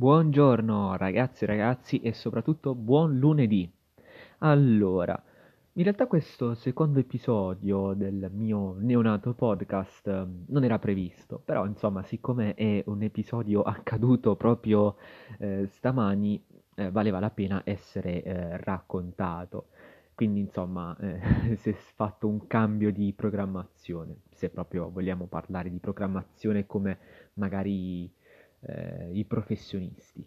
Buongiorno ragazzi e ragazzi e soprattutto buon lunedì. Allora, in realtà questo secondo episodio del mio neonato podcast eh, non era previsto, però insomma siccome è un episodio accaduto proprio eh, stamani, eh, valeva la pena essere eh, raccontato. Quindi insomma eh, si è fatto un cambio di programmazione, se proprio vogliamo parlare di programmazione come magari eh, i professionisti.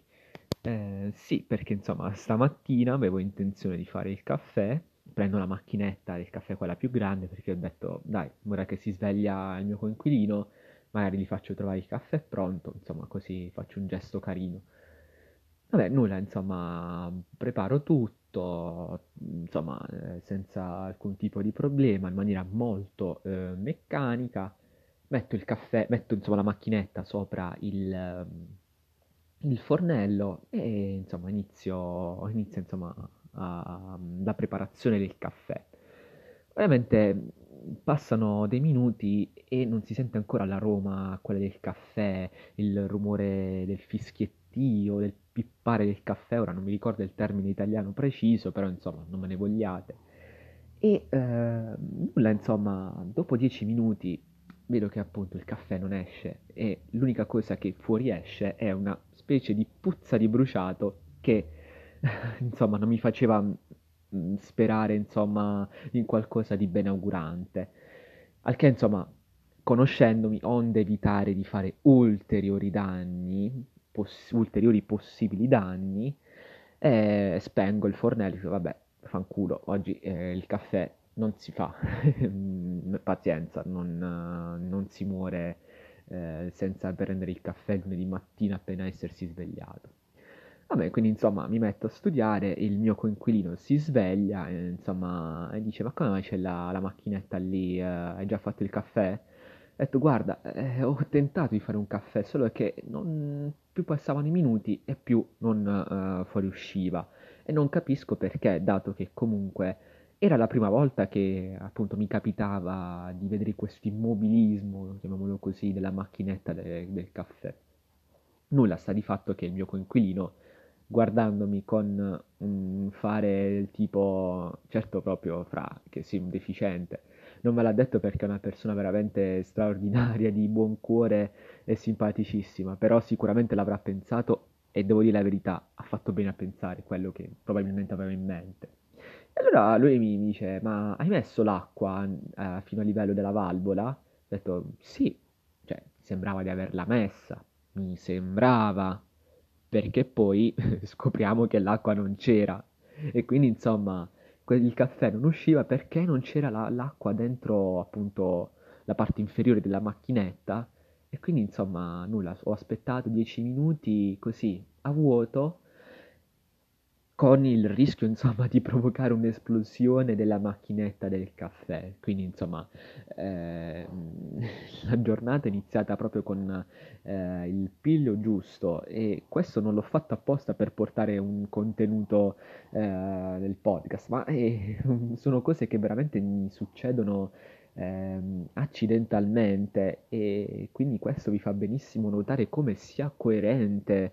Eh, sì, perché insomma stamattina avevo intenzione di fare il caffè, prendo la macchinetta del caffè, quella più grande, perché ho detto, dai, ora che si sveglia il mio coinquilino, magari gli faccio trovare il caffè pronto, insomma, così faccio un gesto carino. Vabbè, nulla, insomma, preparo tutto, insomma, eh, senza alcun tipo di problema, in maniera molto eh, meccanica metto il caffè, metto insomma la macchinetta sopra il, ehm, il fornello e insomma inizio, inizio insomma a, la preparazione del caffè. Ovviamente passano dei minuti e non si sente ancora l'aroma, quella del caffè, il rumore del fischiettio, del pippare del caffè, ora non mi ricordo il termine italiano preciso, però insomma non me ne vogliate. E eh, nulla, insomma, dopo dieci minuti vedo che appunto il caffè non esce e l'unica cosa che fuoriesce è una specie di puzza di bruciato che insomma non mi faceva mm, sperare insomma in qualcosa di benaugurante. Al che insomma conoscendomi onde evitare di fare ulteriori danni, poss- ulteriori possibili danni, eh, spengo il fornello e dico vabbè fanculo, oggi eh, il caffè non si fa, pazienza, non, non, si muore eh, senza prendere il caffè lunedì mattina appena essersi svegliato. Vabbè, quindi insomma mi metto a studiare, il mio coinquilino si sveglia e, insomma, e dice ma come mai c'è la, la macchinetta lì, eh, hai già fatto il caffè? Ho detto guarda, eh, ho tentato di fare un caffè, solo che non, più passavano i minuti e più non uh, fuoriusciva e non capisco perché, dato che comunque era la prima volta che appunto mi capitava di vedere questo immobilismo, chiamiamolo così, della macchinetta de- del caffè. Nulla sta di fatto che il mio coinquilino, guardandomi con un fare del tipo, certo proprio fra che sei un deficiente, non me l'ha detto perché è una persona veramente straordinaria, di buon cuore e simpaticissima, però sicuramente l'avrà pensato e devo dire la verità, ha fatto bene a pensare quello che probabilmente aveva in mente. E allora lui mi dice, ma hai messo l'acqua eh, fino al livello della valvola? Ho detto, sì, cioè, sembrava di averla messa, mi sembrava, perché poi scopriamo che l'acqua non c'era. E quindi, insomma, il caffè non usciva perché non c'era la, l'acqua dentro, appunto, la parte inferiore della macchinetta. E quindi, insomma, nulla, ho aspettato 10 minuti così, a vuoto, con il rischio insomma di provocare un'esplosione della macchinetta del caffè. Quindi insomma eh, la giornata è iniziata proprio con eh, il piglio giusto e questo non l'ho fatto apposta per portare un contenuto eh, del podcast, ma eh, sono cose che veramente mi succedono ehm, accidentalmente e quindi questo vi fa benissimo notare come sia coerente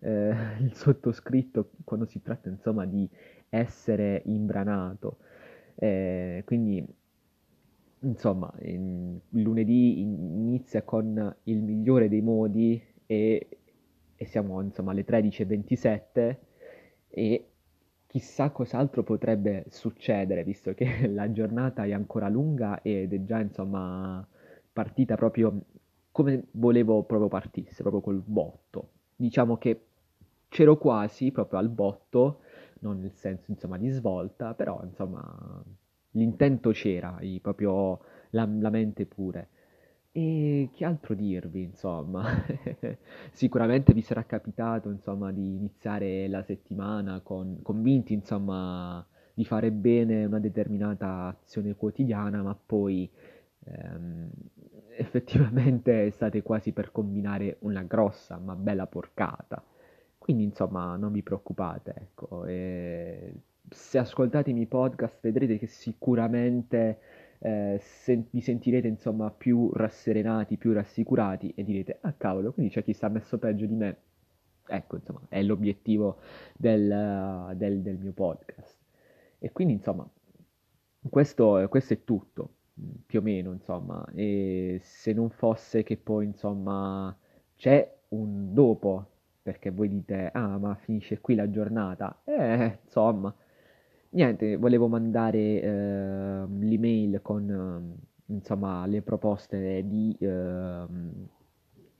eh, il sottoscritto quando si tratta insomma di essere imbranato. Eh, quindi insomma in, lunedì inizia con il migliore dei modi e, e siamo insomma alle 13.27 e chissà cos'altro potrebbe succedere visto che la giornata è ancora lunga ed è già insomma partita proprio come volevo proprio partisse, proprio col botto. Diciamo che c'ero quasi proprio al botto, non nel senso insomma di svolta, però insomma l'intento c'era, proprio la, la mente pure. E che altro dirvi, insomma? Sicuramente vi sarà capitato, insomma, di iniziare la settimana con, convinti, insomma, di fare bene una determinata azione quotidiana, ma poi ehm, effettivamente state quasi per combinare una grossa ma bella porcata. Quindi insomma non vi preoccupate, ecco. E se ascoltate i miei podcast vedrete che sicuramente eh, se- vi sentirete insomma più rasserenati, più rassicurati e direte ah cavolo, quindi c'è chi sta messo peggio di me. ecco, insomma, è l'obiettivo del, del, del mio podcast. E quindi, insomma, questo, questo è tutto, più o meno, insomma, e se non fosse che poi, insomma, c'è un dopo, perché voi dite, ah, ma finisce qui la giornata, eh, insomma, niente, volevo mandare eh, l'email con, eh, insomma, le proposte di, eh,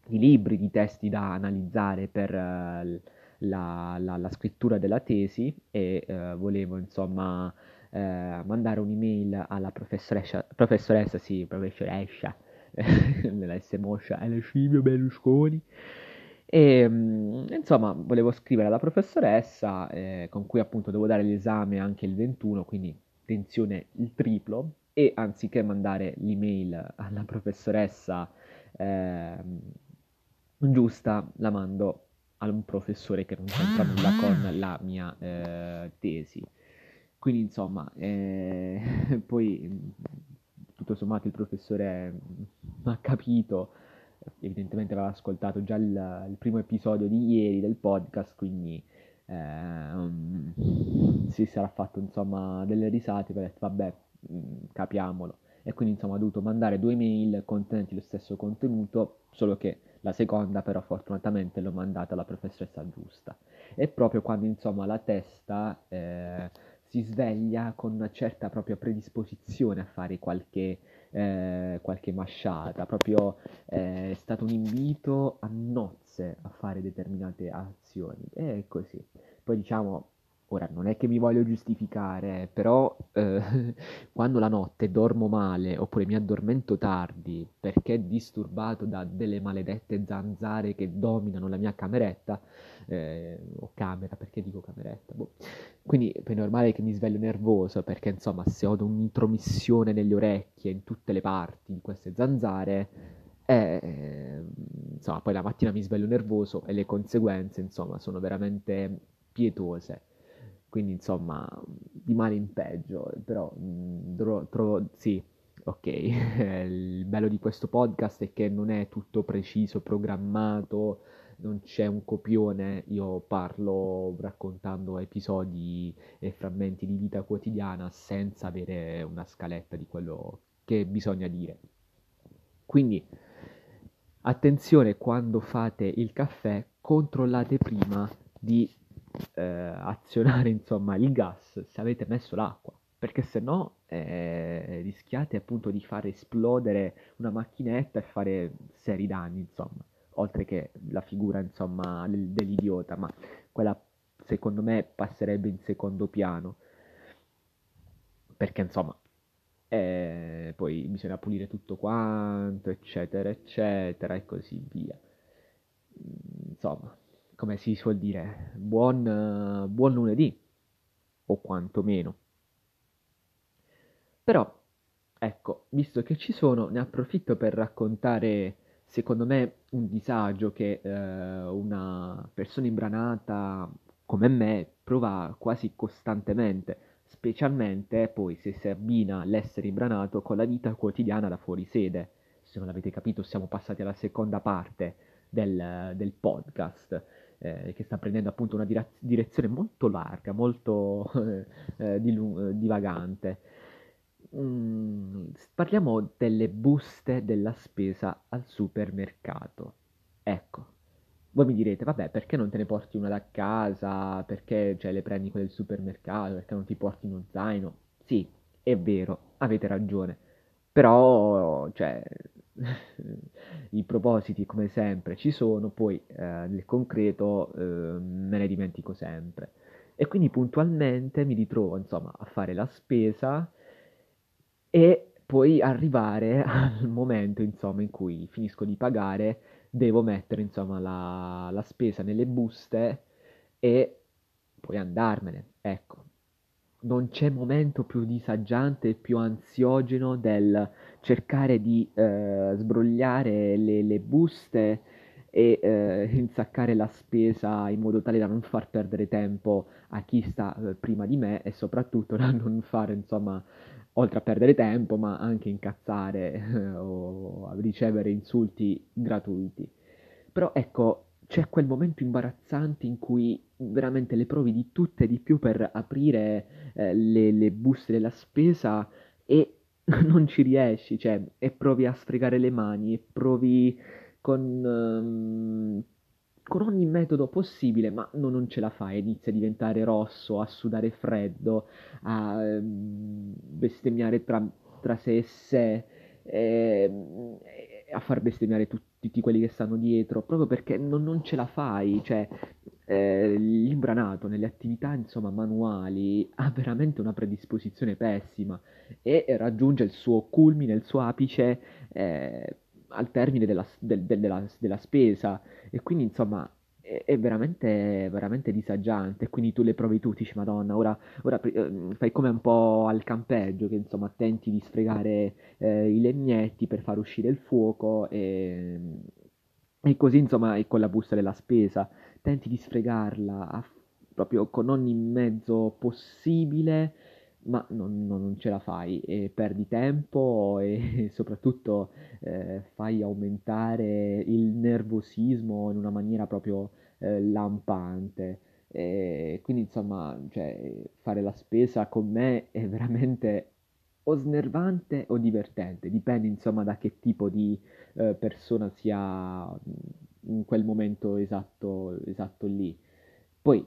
di, libri, di testi da analizzare per eh, la, la, la, scrittura della tesi e eh, volevo, insomma, eh, mandare un'email alla professoressa, professoressa, sì, professoressa, nella S Moscia, alla Silvio Berlusconi. E insomma, volevo scrivere alla professoressa, eh, con cui appunto devo dare l'esame anche il 21, quindi tensione il triplo, e anziché mandare l'email alla professoressa eh, giusta, la mando a un professore che non c'entra nulla con la mia eh, tesi. Quindi insomma, eh, poi tutto sommato il professore ha capito, evidentemente aveva ascoltato già il, il primo episodio di ieri del podcast, quindi eh, si sarà fatto insomma delle risate, ha detto vabbè, mm, capiamolo. E quindi insomma ha dovuto mandare due mail contenenti lo stesso contenuto, solo che la seconda però fortunatamente l'ho mandata alla professoressa giusta. E proprio quando insomma la testa... Eh, si sveglia con una certa propria predisposizione a fare qualche, eh, qualche masciata, proprio eh, è stato un invito a nozze a fare determinate azioni, e così. Poi diciamo, Ora, non è che mi voglio giustificare, però eh, quando la notte dormo male oppure mi addormento tardi perché disturbato da delle maledette zanzare che dominano la mia cameretta, eh, o camera, perché dico cameretta? Boh. Quindi è normale che mi sveglio nervoso perché insomma se ho un'intromissione nelle orecchie in tutte le parti di queste zanzare, eh, insomma poi la mattina mi sveglio nervoso e le conseguenze insomma sono veramente pietose. Quindi insomma, di male in peggio, però mh, trovo, trovo, sì, ok, il bello di questo podcast è che non è tutto preciso, programmato, non c'è un copione, io parlo raccontando episodi e frammenti di vita quotidiana senza avere una scaletta di quello che bisogna dire. Quindi attenzione quando fate il caffè, controllate prima di eh, azionare insomma il gas se avete messo l'acqua. Perché se no eh, rischiate appunto di far esplodere una macchinetta e fare seri danni insomma. Oltre che la figura insomma dell'idiota ma quella secondo me passerebbe in secondo piano. Perché insomma eh, poi bisogna pulire tutto quanto eccetera eccetera e così via. Insomma come si suol dire, buon, uh, buon lunedì, o quantomeno. Però, ecco, visto che ci sono, ne approfitto per raccontare, secondo me, un disagio che uh, una persona imbranata come me prova quasi costantemente, specialmente poi se si abbina l'essere imbranato con la vita quotidiana da fuori sede. Se non l'avete capito, siamo passati alla seconda parte del, del podcast eh, che sta prendendo appunto una dire- direzione molto larga, molto eh, dilu- divagante. Mm, parliamo delle buste della spesa al supermercato. Ecco, voi mi direte, vabbè, perché non te ne porti una da casa? Perché cioè, le prendi quelle del supermercato? Perché non ti porti uno zaino? Sì, è vero, avete ragione. Però, cioè, i propositi come sempre ci sono, poi eh, nel concreto eh, me ne dimentico sempre. E quindi puntualmente mi ritrovo insomma a fare la spesa e poi arrivare al momento insomma in cui finisco di pagare, devo mettere insomma la, la spesa nelle buste e poi andarmene. Ecco, non c'è momento più disagiante e più ansiogeno del cercare di eh, sbrogliare le, le, buste e eh, insaccare la spesa in modo tale da non far perdere tempo a chi sta eh, prima di me e soprattutto da non fare, insomma, oltre a perdere tempo, ma anche incazzare o ricevere insulti gratuiti. Però ecco, c'è quel momento imbarazzante in cui veramente le provi di tutte e di più per aprire eh, le, le buste della spesa e non ci riesci, cioè, e provi a sfregare le mani, e provi con, ehm, con ogni metodo possibile, ma no, non ce la fai, inizia a diventare rosso, a sudare freddo, a ehm, bestemmiare tra, tra sé e sé, ehm, e a far bestemmiare tu- tutti quelli che stanno dietro, proprio perché non, non ce la fai, cioè eh, l'imbranato nelle attività insomma manuali ha veramente una predisposizione pessima e raggiunge il suo culmine, il suo apice eh, al termine della, del- del- della- della spesa. E quindi insomma è, veramente, veramente disagiante. Quindi tu le provi tu, dici Madonna, ora, ora eh, fai come un po' al campeggio che insomma tenti di sfregare eh, i legnetti per far uscire il fuoco e, e così insomma e con la busta della spesa tenti di sfregarla a- proprio con ogni mezzo possibile ma non, non- non ce la fai e perdi tempo e soprattutto eh, fai aumentare il nervosismo in una maniera proprio eh, lampante. E quindi insomma, cioè, fare la spesa con me è veramente o snervante o divertente, dipende insomma da che tipo di eh, persona sia in quel momento esatto, esatto lì. Poi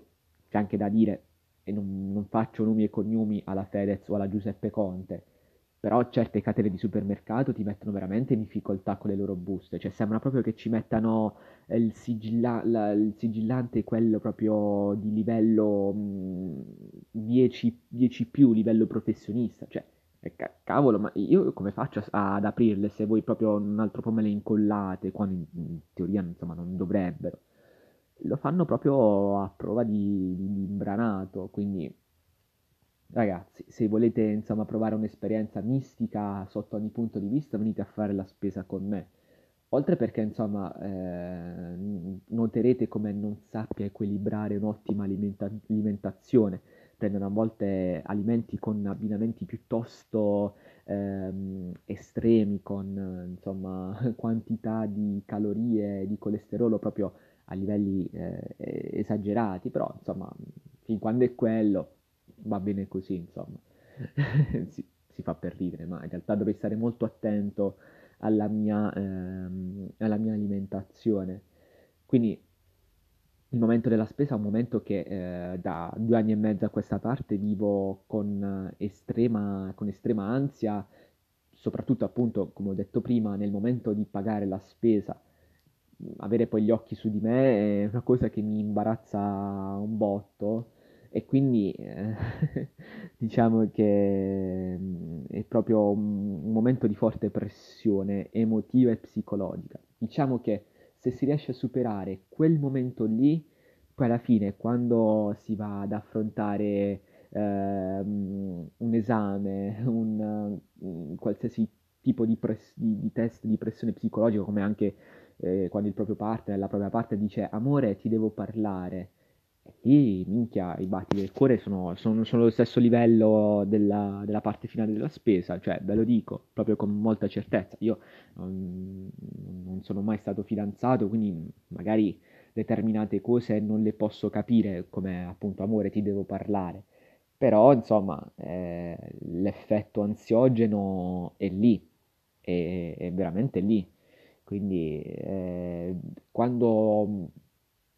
c'è anche da dire, e non, non faccio nomi e cognomi alla Fedez o alla Giuseppe Conte, però certe catene di supermercato ti mettono veramente in difficoltà con le loro buste, cioè sembra proprio che ci mettano eh, il, sigilla- la- il sigillante, quello proprio di livello mh, 10, 10 più, livello professionista, cioè, eh, ca- cavolo, ma io come faccio a- ad aprirle se voi proprio un altro po' me le incollate, quando in, in teoria insomma non dovrebbero? Lo fanno proprio a prova di, di- imbranato, quindi ragazzi, se volete insomma provare un'esperienza mistica sotto ogni punto di vista, venite a fare la spesa con me. Oltre perché, insomma, eh, noterete come non sappia equilibrare un'ottima alimenta- alimentazione. Prendono a volte alimenti con abbinamenti piuttosto ehm, estremi, con insomma quantità di calorie, di colesterolo proprio a livelli eh, esagerati, però insomma, fin quando è quello va bene così, insomma. Si, si fa per ridere, ma in realtà dovrei stare molto attento alla mia, ehm, alla mia alimentazione. Quindi il momento della spesa è un momento che eh, da due anni e mezzo a questa parte vivo con estrema, con estrema ansia, soprattutto appunto, come ho detto prima, nel momento di pagare la spesa. Avere poi gli occhi su di me è una cosa che mi imbarazza un botto e quindi eh, diciamo che mm, è proprio un, momento di forte pressione emotiva e psicologica. Diciamo che se si riesce a superare quel momento lì, poi alla fine, quando si va ad affrontare ehm, un esame, un, un qualsiasi tipo di, press- di- di test di pressione psicologica, come anche eh, quando il proprio partner, la propria parte dice amore, ti devo parlare, e lì, minchia, i battiti del cuore sono, sono- sono allo stesso livello della, della parte finale della spesa, cioè ve lo dico proprio con molta certezza. Io non, non sono mai stato fidanzato, quindi magari determinate cose non le posso capire, come appunto amore, ti devo parlare. Però, insomma, eh, l'effetto ansiogeno è lì, è, è veramente lì. Quindi, eh, quando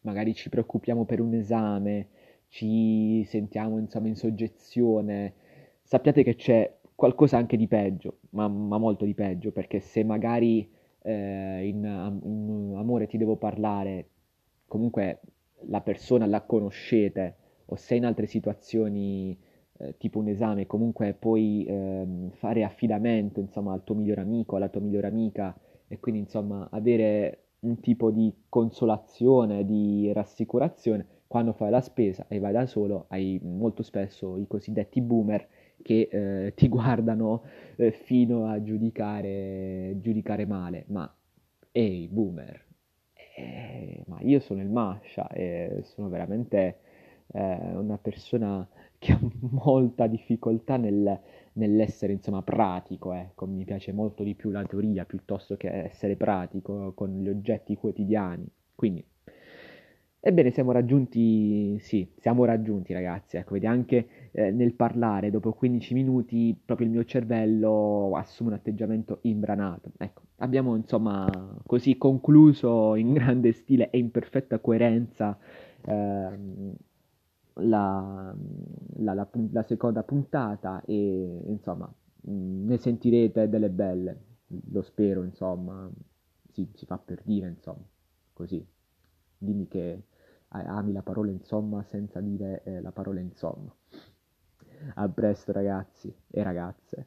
magari ci preoccupiamo per un esame, ci sentiamo insomma in soggezione, sappiate che c'è qualcosa anche di peggio, ma, ma molto di peggio, perché se magari eh, in, in amore ti devo parlare, comunque la persona la conoscete, o se in altre situazioni, eh, tipo un esame, comunque puoi ehm, fare affidamento, insomma, al tuo migliore amico, alla tua migliore amica, e quindi, insomma, avere un tipo di consolazione, di rassicurazione. Quando fai la spesa e vai da solo, hai molto spesso i cosiddetti boomer che eh, ti guardano eh, fino a giudicare, giudicare male. Ma ehi, boomer, eh, ma io sono il Masha e sono veramente eh, una persona che ha molta difficoltà nel, nell'essere, insomma, pratico, ecco, mi piace molto di più la teoria piuttosto che essere pratico con gli oggetti quotidiani. Quindi, Ebbene, siamo raggiunti, sì, siamo raggiunti ragazzi, ecco, vedi anche eh, nel parlare, dopo 15 minuti, proprio il mio cervello assume un atteggiamento imbranato. Ecco, abbiamo insomma così concluso in grande stile e in perfetta coerenza ehm, la, la, la, la seconda puntata e insomma mh, ne sentirete delle belle, lo spero, insomma, si, si fa per dire, insomma, così. Dimmi che ami la parola insomma senza dire eh, la parola insomma. A presto ragazzi e ragazze.